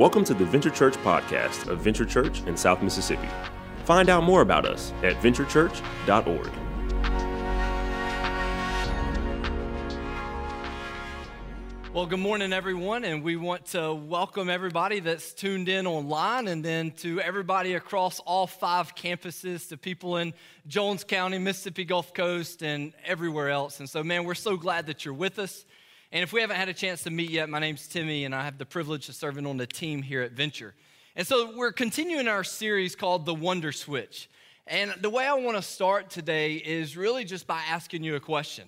Welcome to the Venture Church podcast of Venture Church in South Mississippi. Find out more about us at venturechurch.org. Well, good morning, everyone, and we want to welcome everybody that's tuned in online and then to everybody across all five campuses, to people in Jones County, Mississippi Gulf Coast, and everywhere else. And so, man, we're so glad that you're with us. And if we haven't had a chance to meet yet, my name's Timmy, and I have the privilege of serving on the team here at Venture. And so we're continuing our series called The Wonder Switch. And the way I want to start today is really just by asking you a question.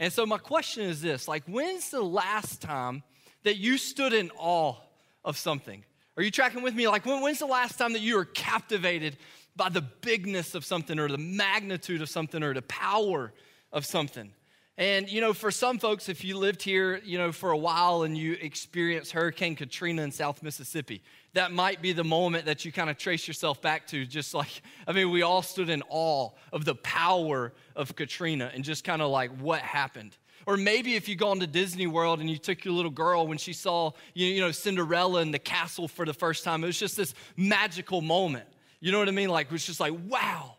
And so my question is this like, when's the last time that you stood in awe of something? Are you tracking with me? Like, when, when's the last time that you were captivated by the bigness of something or the magnitude of something or the power of something? And, you know, for some folks, if you lived here, you know, for a while and you experienced Hurricane Katrina in South Mississippi, that might be the moment that you kind of trace yourself back to. Just like, I mean, we all stood in awe of the power of Katrina and just kind of like what happened. Or maybe if you go into Disney World and you took your little girl when she saw, you know, Cinderella in the castle for the first time, it was just this magical moment. You know what I mean? Like, it was just like, wow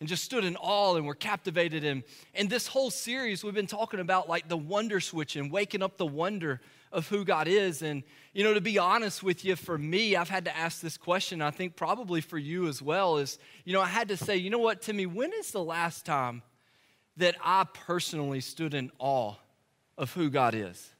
and just stood in awe and were captivated in. And this whole series, we've been talking about like the wonder switch and waking up the wonder of who God is. And, you know, to be honest with you, for me, I've had to ask this question. I think probably for you as well is, you know, I had to say, you know what, Timmy, when is the last time that I personally stood in awe of who God is?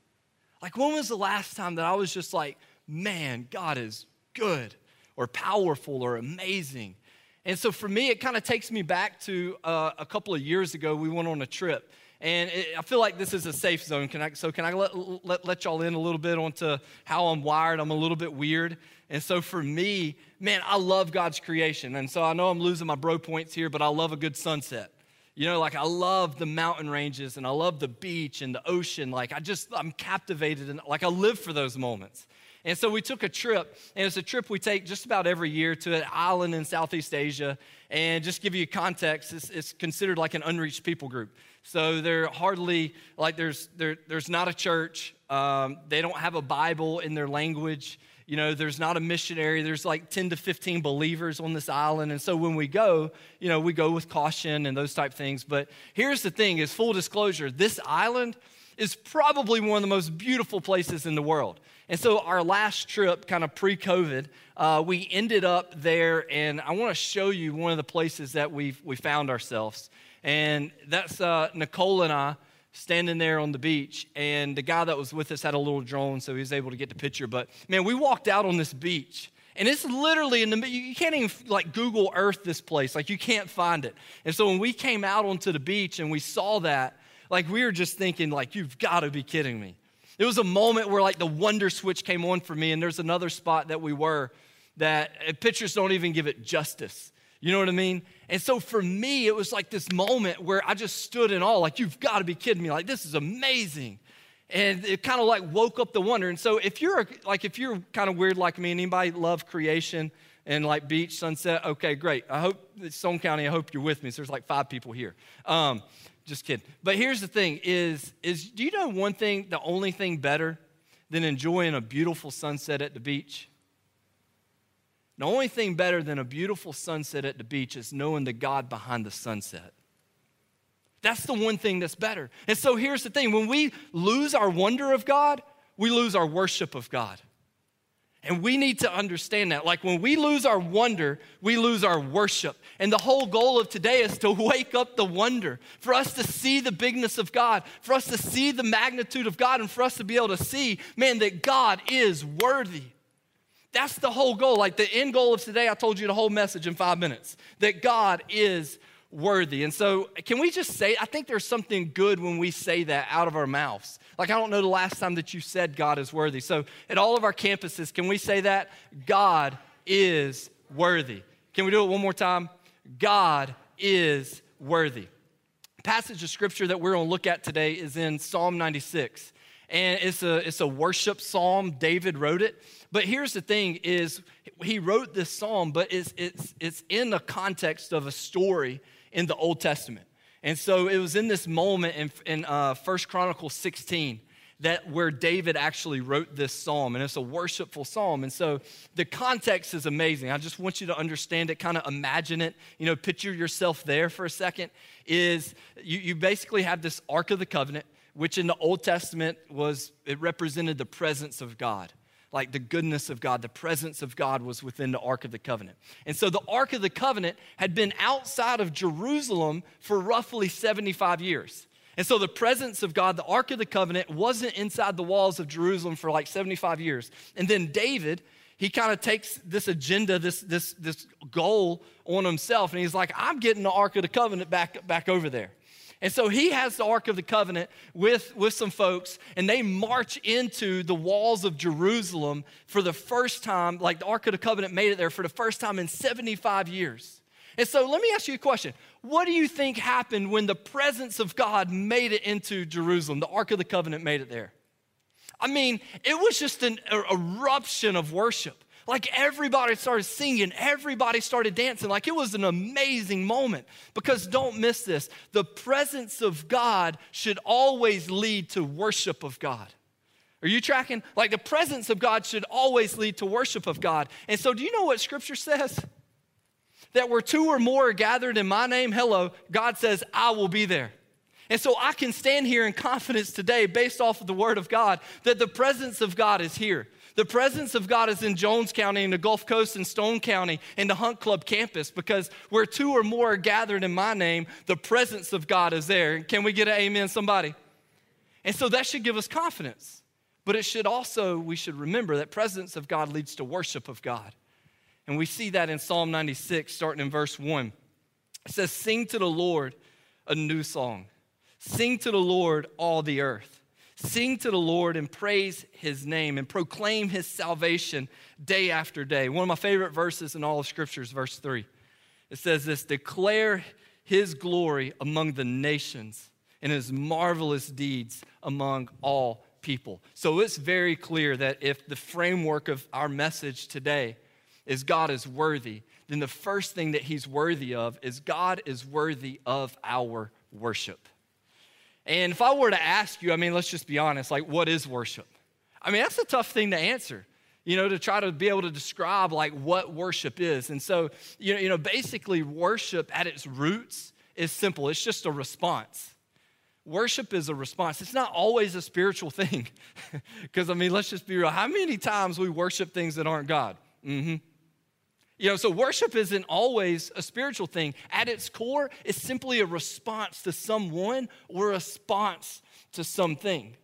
Like, when was the last time that I was just like, man, God is good or powerful or amazing? And so for me, it kind of takes me back to uh, a couple of years ago. We went on a trip. And it, I feel like this is a safe zone. Can I, so, can I let, let, let y'all in a little bit onto how I'm wired? I'm a little bit weird. And so, for me, man, I love God's creation. And so, I know I'm losing my bro points here, but I love a good sunset. You know, like I love the mountain ranges and I love the beach and the ocean. Like, I just, I'm captivated and like I live for those moments. And so we took a trip, and it's a trip we take just about every year to an island in Southeast Asia. And just give you context, it's, it's considered like an unreached people group. So they're hardly like there's there, there's not a church. Um, they don't have a Bible in their language. You know, there's not a missionary. There's like 10 to 15 believers on this island. And so when we go, you know, we go with caution and those type things. But here's the thing is full disclosure, this island is probably one of the most beautiful places in the world. And so, our last trip, kind of pre COVID, uh, we ended up there, and I want to show you one of the places that we we found ourselves. And that's uh, Nicole and I standing there on the beach. And the guy that was with us had a little drone, so he was able to get the picture. But man, we walked out on this beach. And it's literally in the you can't even like Google Earth this place. Like you can't find it. And so when we came out onto the beach and we saw that, like we were just thinking, like, you've got to be kidding me. It was a moment where like the wonder switch came on for me, and there's another spot that we were that uh, pictures don't even give it justice. You know what I mean? And so for me, it was like this moment where I just stood in awe, like, you've got to be kidding me. Like, this is amazing. And it kind of like woke up the wonder. And so if you're like, if you're kind of weird like me, and anybody love creation and like beach, sunset, okay, great. I hope, Stone County, I hope you're with me. So there's like five people here. Um, just kidding. But here's the thing is, is do you know one thing, the only thing better than enjoying a beautiful sunset at the beach? The only thing better than a beautiful sunset at the beach is knowing the God behind the sunset. That's the one thing that's better. And so here's the thing when we lose our wonder of God, we lose our worship of God. And we need to understand that. Like when we lose our wonder, we lose our worship. And the whole goal of today is to wake up the wonder, for us to see the bigness of God, for us to see the magnitude of God, and for us to be able to see, man, that God is worthy. That's the whole goal. Like the end goal of today, I told you the whole message in five minutes that God is worthy. And so, can we just say, I think there's something good when we say that out of our mouths. Like, I don't know the last time that you said God is worthy. So, at all of our campuses, can we say that? God is worthy. Can we do it one more time? God is worthy. Passage of scripture that we're going to look at today is in Psalm 96. And it's a, it's a worship psalm. David wrote it. But here's the thing is he wrote this psalm, but it's, it's, it's in the context of a story in the Old Testament. And so it was in this moment in, in uh, 1 Chronicles 16 that where David actually wrote this psalm, and it's a worshipful psalm. And so the context is amazing. I just want you to understand it, kind of imagine it, you know, picture yourself there for a second. Is you, you basically have this Ark of the Covenant, which in the Old Testament was, it represented the presence of God like the goodness of God, the presence of God was within the Ark of the Covenant. And so the Ark of the Covenant had been outside of Jerusalem for roughly 75 years. And so the presence of God, the Ark of the Covenant, wasn't inside the walls of Jerusalem for like 75 years. And then David, he kind of takes this agenda, this, this, this goal on himself, and he's like, I'm getting the Ark of the Covenant back, back over there. And so he has the Ark of the Covenant with, with some folks, and they march into the walls of Jerusalem for the first time. Like the Ark of the Covenant made it there for the first time in 75 years. And so let me ask you a question. What do you think happened when the presence of God made it into Jerusalem? The Ark of the Covenant made it there. I mean, it was just an er, eruption of worship. Like everybody started singing, everybody started dancing. Like it was an amazing moment. Because don't miss this the presence of God should always lead to worship of God. Are you tracking? Like the presence of God should always lead to worship of God. And so, do you know what scripture says? that where two or more are gathered in my name, hello, God says, I will be there. And so I can stand here in confidence today, based off of the word of God, that the presence of God is here. The presence of God is in Jones County, in the Gulf Coast, and Stone County, in the Hunt Club campus, because where two or more are gathered in my name, the presence of God is there. Can we get an amen, somebody? And so that should give us confidence. But it should also, we should remember that presence of God leads to worship of God. And we see that in Psalm 96, starting in verse 1. It says, Sing to the Lord a new song. Sing to the Lord, all the earth. Sing to the Lord and praise his name and proclaim his salvation day after day. One of my favorite verses in all of Scripture is verse 3. It says this Declare his glory among the nations and his marvelous deeds among all people. So it's very clear that if the framework of our message today is God is worthy, then the first thing that he's worthy of is God is worthy of our worship. And if I were to ask you, I mean, let's just be honest, like, what is worship? I mean, that's a tough thing to answer, you know, to try to be able to describe like what worship is. And so, you know, you know basically, worship at its roots is simple it's just a response. Worship is a response. It's not always a spiritual thing. Because, I mean, let's just be real. How many times we worship things that aren't God? Mm hmm. You know, so worship isn't always a spiritual thing. At its core, it's simply a response to someone or a response to something.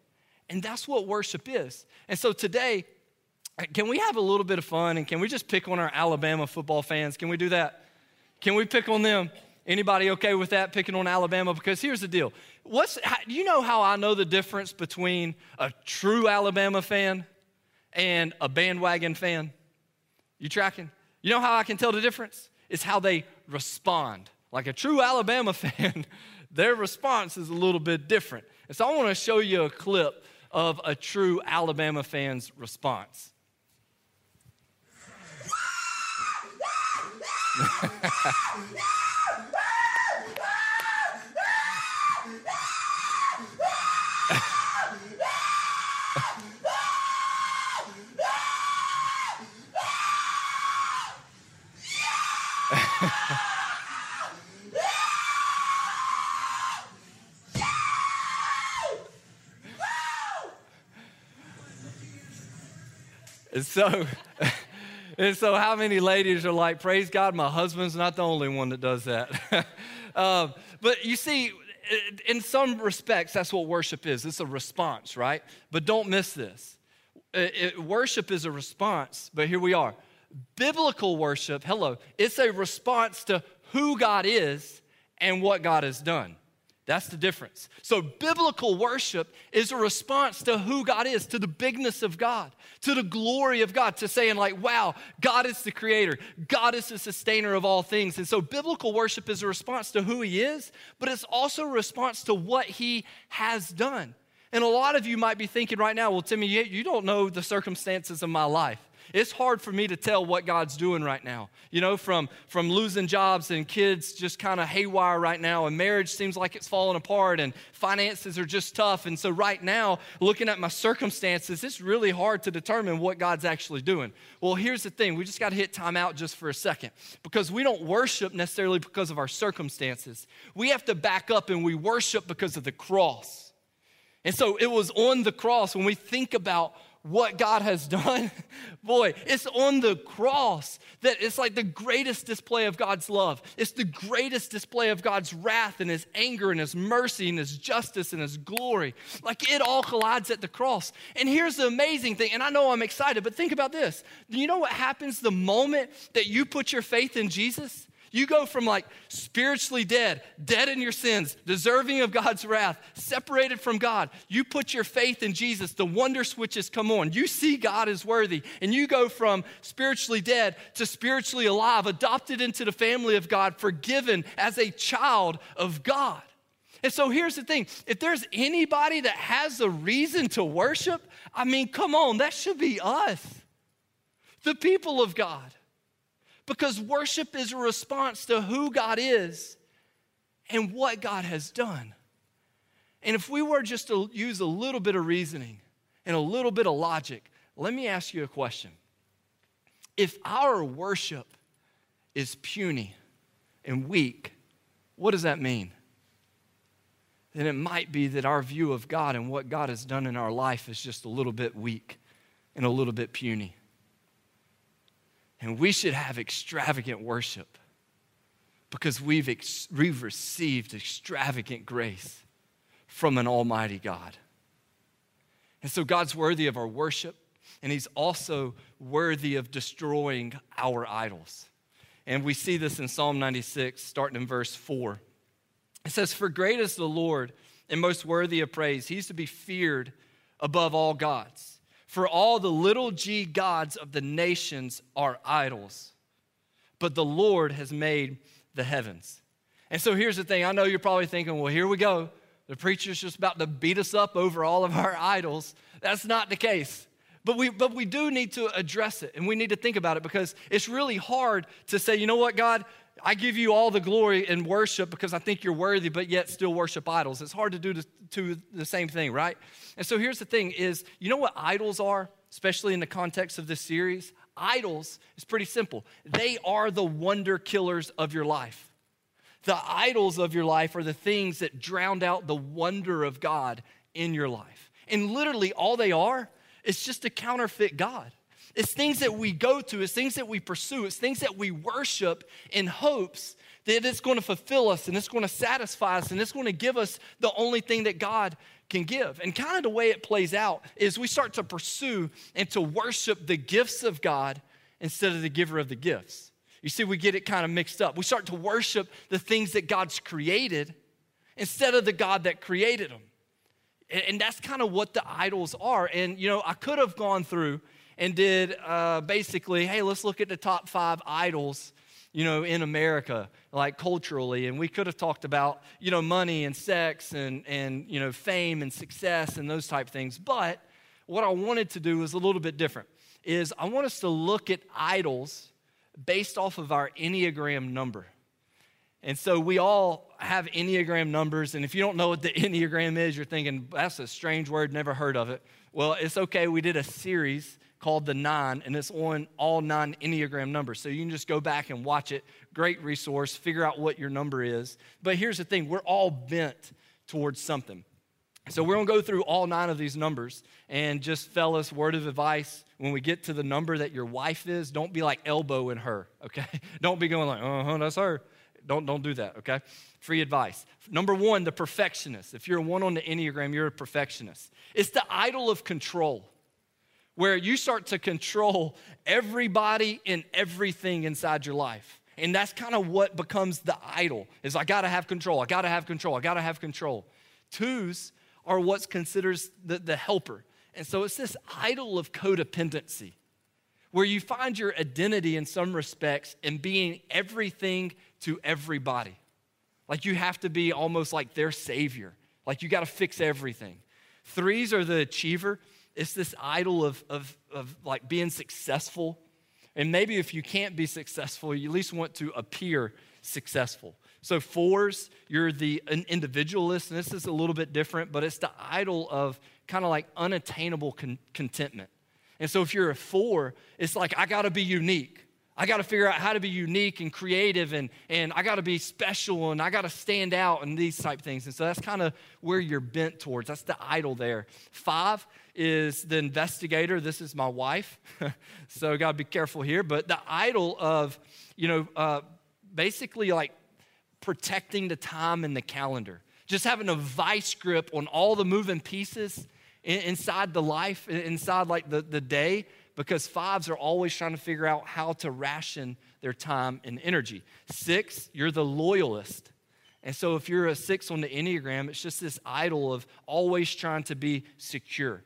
And that's what worship is. And so today, can we have a little bit of fun and can we just pick on our Alabama football fans? Can we do that? Can we pick on them? Anybody okay with that, picking on Alabama? Because here's the deal. What's, do you know how I know the difference between a true Alabama fan and a bandwagon fan? You tracking? You know how I can tell the difference? It's how they respond. Like a true Alabama fan, their response is a little bit different. And so I want to show you a clip of a true Alabama fan's response. and so, and so, how many ladies are like, praise God, my husband's not the only one that does that. uh, but you see, in some respects, that's what worship is. It's a response, right? But don't miss this. It, it, worship is a response, but here we are. Biblical worship, hello, it's a response to who God is and what God has done. That's the difference. So, biblical worship is a response to who God is, to the bigness of God, to the glory of God, to saying, like, wow, God is the creator, God is the sustainer of all things. And so, biblical worship is a response to who He is, but it's also a response to what He has done. And a lot of you might be thinking right now, well, Timmy, you don't know the circumstances of my life. It's hard for me to tell what God's doing right now. You know, from, from losing jobs and kids just kind of haywire right now, and marriage seems like it's falling apart, and finances are just tough. And so, right now, looking at my circumstances, it's really hard to determine what God's actually doing. Well, here's the thing we just got to hit time out just for a second because we don't worship necessarily because of our circumstances. We have to back up and we worship because of the cross. And so, it was on the cross when we think about what God has done, boy, it's on the cross that it's like the greatest display of God's love. It's the greatest display of God's wrath and His anger and His mercy and His justice and His glory. Like it all collides at the cross. And here's the amazing thing, and I know I'm excited, but think about this. Do you know what happens the moment that you put your faith in Jesus? You go from like spiritually dead, dead in your sins, deserving of God's wrath, separated from God. You put your faith in Jesus, the wonder switches come on. You see God is worthy, and you go from spiritually dead to spiritually alive, adopted into the family of God, forgiven as a child of God. And so here's the thing if there's anybody that has a reason to worship, I mean, come on, that should be us, the people of God. Because worship is a response to who God is and what God has done. And if we were just to use a little bit of reasoning and a little bit of logic, let me ask you a question. If our worship is puny and weak, what does that mean? Then it might be that our view of God and what God has done in our life is just a little bit weak and a little bit puny. And we should have extravagant worship because we've, ex- we've received extravagant grace from an almighty God. And so God's worthy of our worship, and He's also worthy of destroying our idols. And we see this in Psalm 96, starting in verse 4. It says, For great is the Lord and most worthy of praise. He's to be feared above all gods. For all the little g gods of the nations are idols, but the Lord has made the heavens. And so here's the thing I know you're probably thinking, well, here we go. The preacher's just about to beat us up over all of our idols. That's not the case. But we, but we do need to address it and we need to think about it because it's really hard to say, you know what, God, I give you all the glory and worship because I think you're worthy, but yet still worship idols. It's hard to do the, to the same thing, right? And so here's the thing is, you know what idols are, especially in the context of this series? Idols is pretty simple. They are the wonder killers of your life. The idols of your life are the things that drowned out the wonder of God in your life. And literally all they are is just a counterfeit God. It's things that we go to, it's things that we pursue, it's things that we worship in hopes that it's going to fulfill us and it's going to satisfy us and it's going to give us the only thing that God can give. And kind of the way it plays out is we start to pursue and to worship the gifts of God instead of the giver of the gifts. You see, we get it kind of mixed up. We start to worship the things that God's created instead of the God that created them. And that's kind of what the idols are. And, you know, I could have gone through and did uh, basically, hey, let's look at the top five idols, you know, in America, like culturally. And we could have talked about, you know, money and sex and, and you know, fame and success and those type things. But what I wanted to do was a little bit different, is I want us to look at idols based off of our Enneagram number. And so we all have Enneagram numbers. And if you don't know what the Enneagram is, you're thinking, that's a strange word, never heard of it. Well, it's okay. We did a series called The Nine, and it's on all nine Enneagram numbers. So you can just go back and watch it. Great resource, figure out what your number is. But here's the thing we're all bent towards something. So we're gonna go through all nine of these numbers. And just, fellas, word of advice when we get to the number that your wife is, don't be like elbowing her, okay? Don't be going like, uh huh, that's her. Don't, don't do that, okay? Free advice. Number one, the perfectionist. If you're one on the Enneagram, you're a perfectionist. It's the idol of control where you start to control everybody and everything inside your life. And that's kind of what becomes the idol is I gotta have control, I gotta have control, I gotta have control. Twos are what's considered the, the helper. And so it's this idol of codependency where you find your identity in some respects in being everything to everybody. Like you have to be almost like their savior. Like you got to fix everything. Threes are the achiever it's this idol of, of, of like being successful. And maybe if you can't be successful, you at least want to appear successful. So, fours, you're the an individualist, and this is a little bit different, but it's the idol of kind of like unattainable con- contentment. And so, if you're a four, it's like, I gotta be unique. I got to figure out how to be unique and creative, and, and I got to be special, and I got to stand out, and these type things. And so that's kind of where you're bent towards. That's the idol there. Five is the investigator. This is my wife, so got to be careful here. But the idol of, you know, uh, basically like protecting the time and the calendar, just having a vice grip on all the moving pieces inside the life, inside like the, the day because fives are always trying to figure out how to ration their time and energy. Six, you're the loyalist. And so if you're a six on the Enneagram, it's just this idol of always trying to be secure.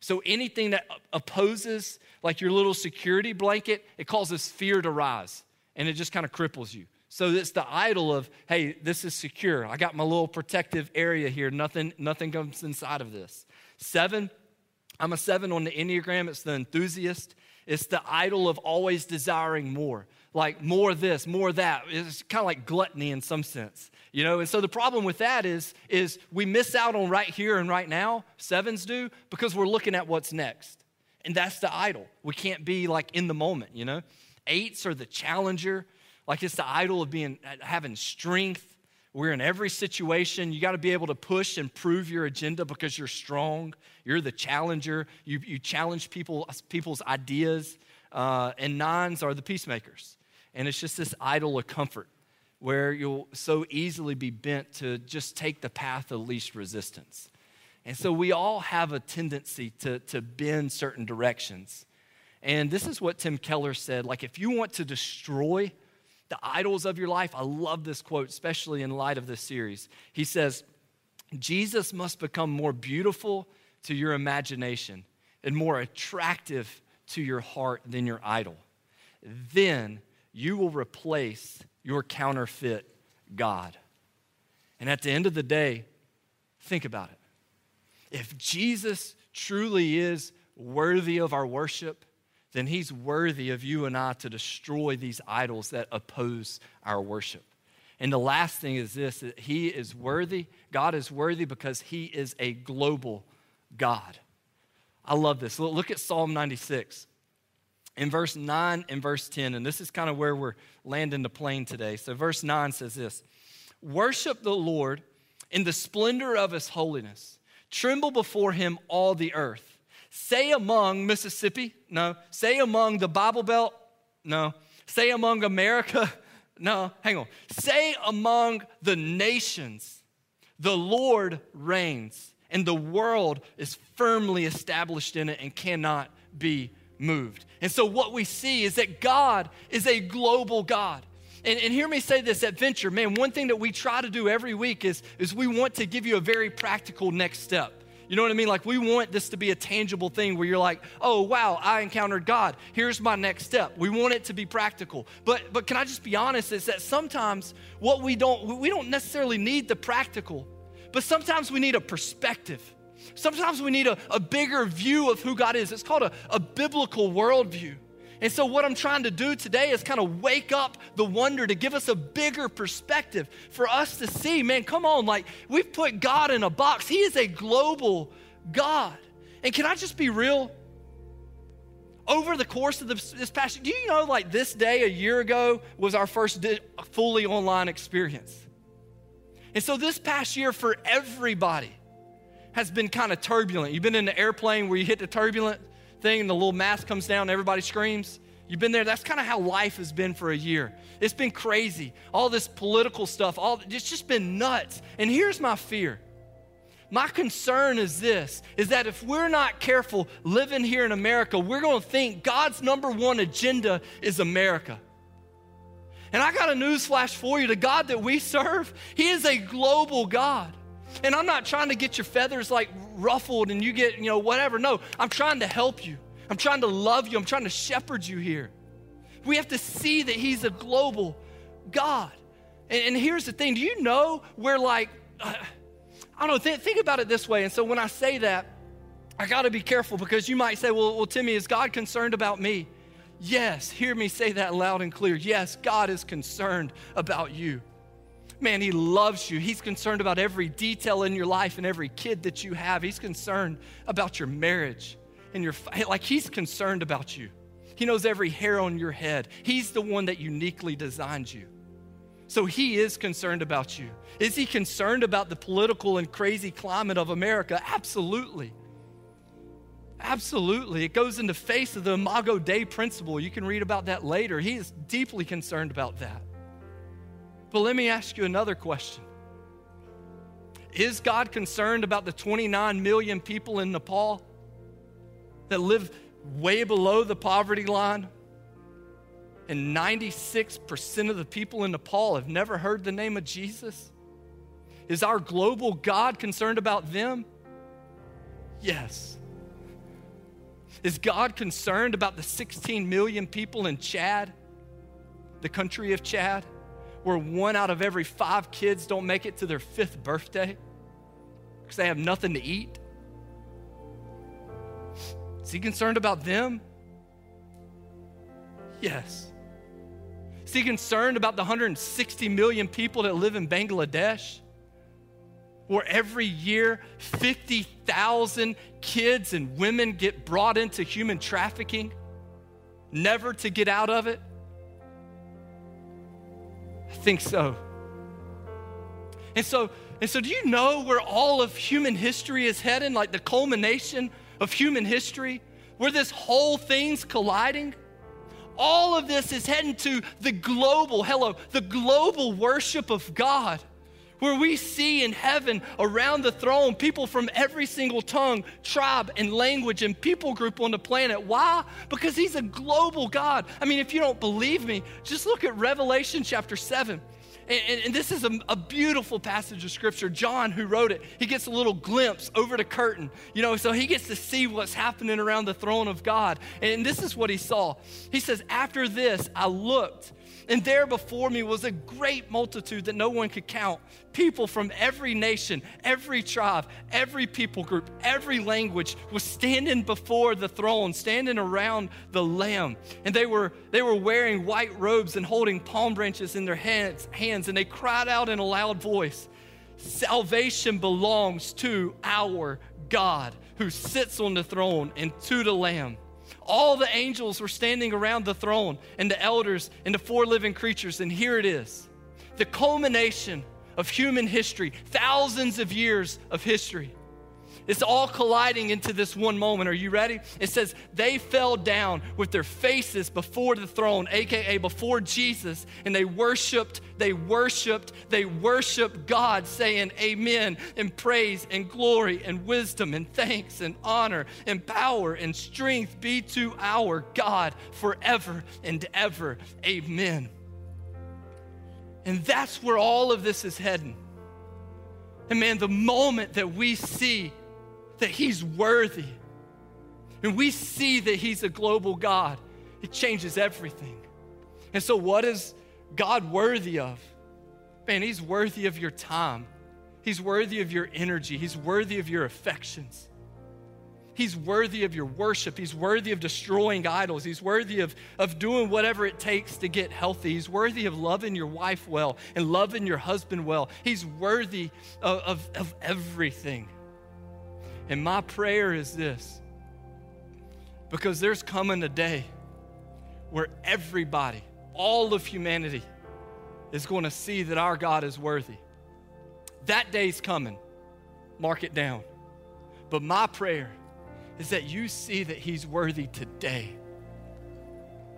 So anything that opposes, like your little security blanket, it causes fear to rise and it just kind of cripples you. So it's the idol of, hey, this is secure. I got my little protective area here. Nothing, nothing comes inside of this. Seven, I'm a seven on the Enneagram. It's the enthusiast. It's the idol of always desiring more, like more this, more that. It's kind of like gluttony in some sense, you know. And so the problem with that is, is we miss out on right here and right now. Sevens do because we're looking at what's next, and that's the idol. We can't be like in the moment, you know. Eights are the challenger, like it's the idol of being having strength we're in every situation. You got to be able to push and prove your agenda because you're strong. You're the challenger. You, you challenge people, people's ideas. Uh, and nines are the peacemakers. And it's just this idol of comfort where you'll so easily be bent to just take the path of least resistance. And so we all have a tendency to, to bend certain directions. And this is what Tim Keller said like, if you want to destroy the idols of your life. I love this quote, especially in light of this series. He says, Jesus must become more beautiful to your imagination and more attractive to your heart than your idol. Then you will replace your counterfeit God. And at the end of the day, think about it. If Jesus truly is worthy of our worship, then he's worthy of you and I to destroy these idols that oppose our worship. And the last thing is this that he is worthy, God is worthy because he is a global God. I love this. Look at Psalm 96. In verse 9 and verse 10, and this is kind of where we're landing the plane today. So, verse 9 says this Worship the Lord in the splendor of his holiness, tremble before him, all the earth. Say among Mississippi? No. Say among the Bible Belt? No. Say among America? No. Hang on. Say among the nations, the Lord reigns, and the world is firmly established in it and cannot be moved. And so, what we see is that God is a global God. And, and, hear me say this at Venture, man, one thing that we try to do every week is, is we want to give you a very practical next step. You know what I mean? Like, we want this to be a tangible thing where you're like, oh, wow, I encountered God. Here's my next step. We want it to be practical. But, but can I just be honest? Is that sometimes what we don't, we don't necessarily need the practical, but sometimes we need a perspective. Sometimes we need a, a bigger view of who God is. It's called a, a biblical worldview. And so, what I'm trying to do today is kind of wake up the wonder to give us a bigger perspective for us to see, man, come on, like we've put God in a box. He is a global God. And can I just be real? Over the course of this, this past do you know, like this day a year ago was our first fully online experience? And so, this past year for everybody has been kind of turbulent. You've been in the airplane where you hit the turbulent thing and the little mask comes down and everybody screams? You've been there. That's kind of how life has been for a year. It's been crazy. All this political stuff, all it's just been nuts. And here's my fear. My concern is this is that if we're not careful living here in America, we're going to think God's number one agenda is America. And I got a news flash for you. The God that we serve, He is a global God. And I'm not trying to get your feathers like ruffled and you get, you know, whatever. No, I'm trying to help you. I'm trying to love you. I'm trying to shepherd you here. We have to see that He's a global God. And, and here's the thing do you know where, like, uh, I don't know, th- think about it this way. And so when I say that, I got to be careful because you might say, well, well, Timmy, is God concerned about me? Yes, hear me say that loud and clear. Yes, God is concerned about you. Man, He loves you. He's concerned about every detail in your life and every kid that you have. He's concerned about your marriage and your, like, He's concerned about you. He knows every hair on your head. He's the one that uniquely designed you. So He is concerned about you. Is He concerned about the political and crazy climate of America? Absolutely. Absolutely. It goes in the face of the Imago Dei principle. You can read about that later. He is deeply concerned about that. But let me ask you another question Is God concerned about the 29 million people in Nepal that live way below the poverty line? And 96% of the people in Nepal have never heard the name of Jesus? Is our global God concerned about them? Yes. Is God concerned about the 16 million people in Chad, the country of Chad? Where one out of every five kids don't make it to their fifth birthday because they have nothing to eat? Is he concerned about them? Yes. Is he concerned about the 160 million people that live in Bangladesh? Where every year 50,000 kids and women get brought into human trafficking, never to get out of it? I think so. And so, and so do you know where all of human history is heading? Like the culmination of human history? Where this whole thing's colliding? All of this is heading to the global, hello, the global worship of God where we see in heaven around the throne people from every single tongue, tribe, and language and people group on the planet. Why? Because He's a global God. I mean, if you don't believe me, just look at Revelation chapter 7. And, and, this is a, a, beautiful passage of scripture. John, who wrote it, he gets a little glimpse over the curtain, you know, so he gets to see what's happening around the throne of God. And this is what he saw. He says, After this, I looked and there before me was a great multitude that no one could count people from every nation, every tribe, every people group, every language was standing before the throne, standing around the Lamb. And they were, they were wearing white robes and holding palm branches in their hands, hands, and they cried out in a loud voice Salvation belongs to our God who sits on the throne and to the Lamb. All the angels were standing around the throne, and the elders and the four living creatures. And here it is the culmination of human history, thousands of years of history. It's all colliding into this one moment. Are you ready? It says, They fell down with their faces before the throne, AKA before Jesus, and they worshiped, they worshiped, they worshiped God, saying, Amen, and praise and glory and wisdom and thanks and honor and power and strength be to our God forever and ever. Amen. And that's where all of this is heading. And man, the moment that we see that He's worthy, and we see that He's a global God, it changes everything. And so, what is God worthy of? Man, He's worthy of your time, He's worthy of your energy, He's worthy of your affections. He's worthy of your worship. He's worthy of destroying idols. He's worthy of, of doing whatever it takes to get healthy. He's worthy of loving your wife well and loving your husband well. He's worthy of, of, of everything. And my prayer is this because there's coming a day where everybody, all of humanity, is going to see that our God is worthy. That day's coming. Mark it down. But my prayer is that you see that He's worthy today.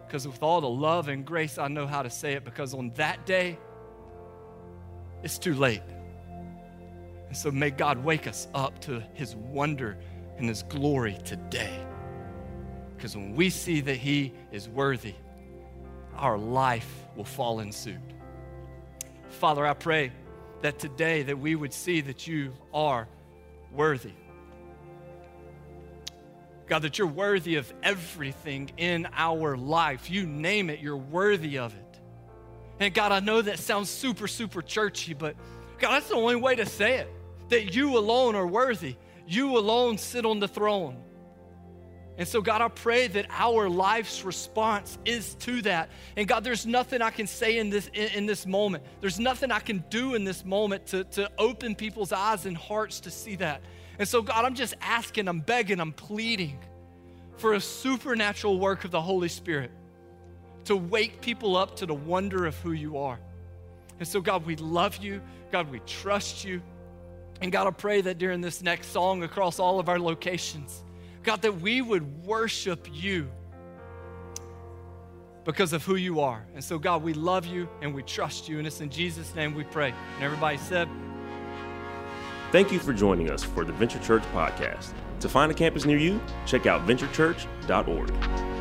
Because with all the love and grace, I know how to say it, because on that day, it's too late. And so may God wake us up to his wonder and his glory today. Because when we see that he is worthy, our life will fall in suit. Father, I pray that today that we would see that you are worthy. God, that you're worthy of everything in our life. You name it, you're worthy of it. And God, I know that sounds super, super churchy, but God, that's the only way to say it that you alone are worthy. You alone sit on the throne. And so, God, I pray that our life's response is to that. And God, there's nothing I can say in this, in, in, this moment. There's nothing I can do in this moment to, to open people's eyes and hearts to see that. And so, God, I'm just asking, I'm begging, I'm pleading for a supernatural work of the Holy Spirit to wake people up to the wonder of who you are. And so, God, we love you. God, we trust you. And God, I pray that during this next song across all of our locations, God, that we would worship you because of who you are. And so, God, we love you and we trust you. And it's in Jesus' name we pray. And everybody said, Thank you for joining us for the Venture Church podcast. To find a campus near you, check out venturechurch.org.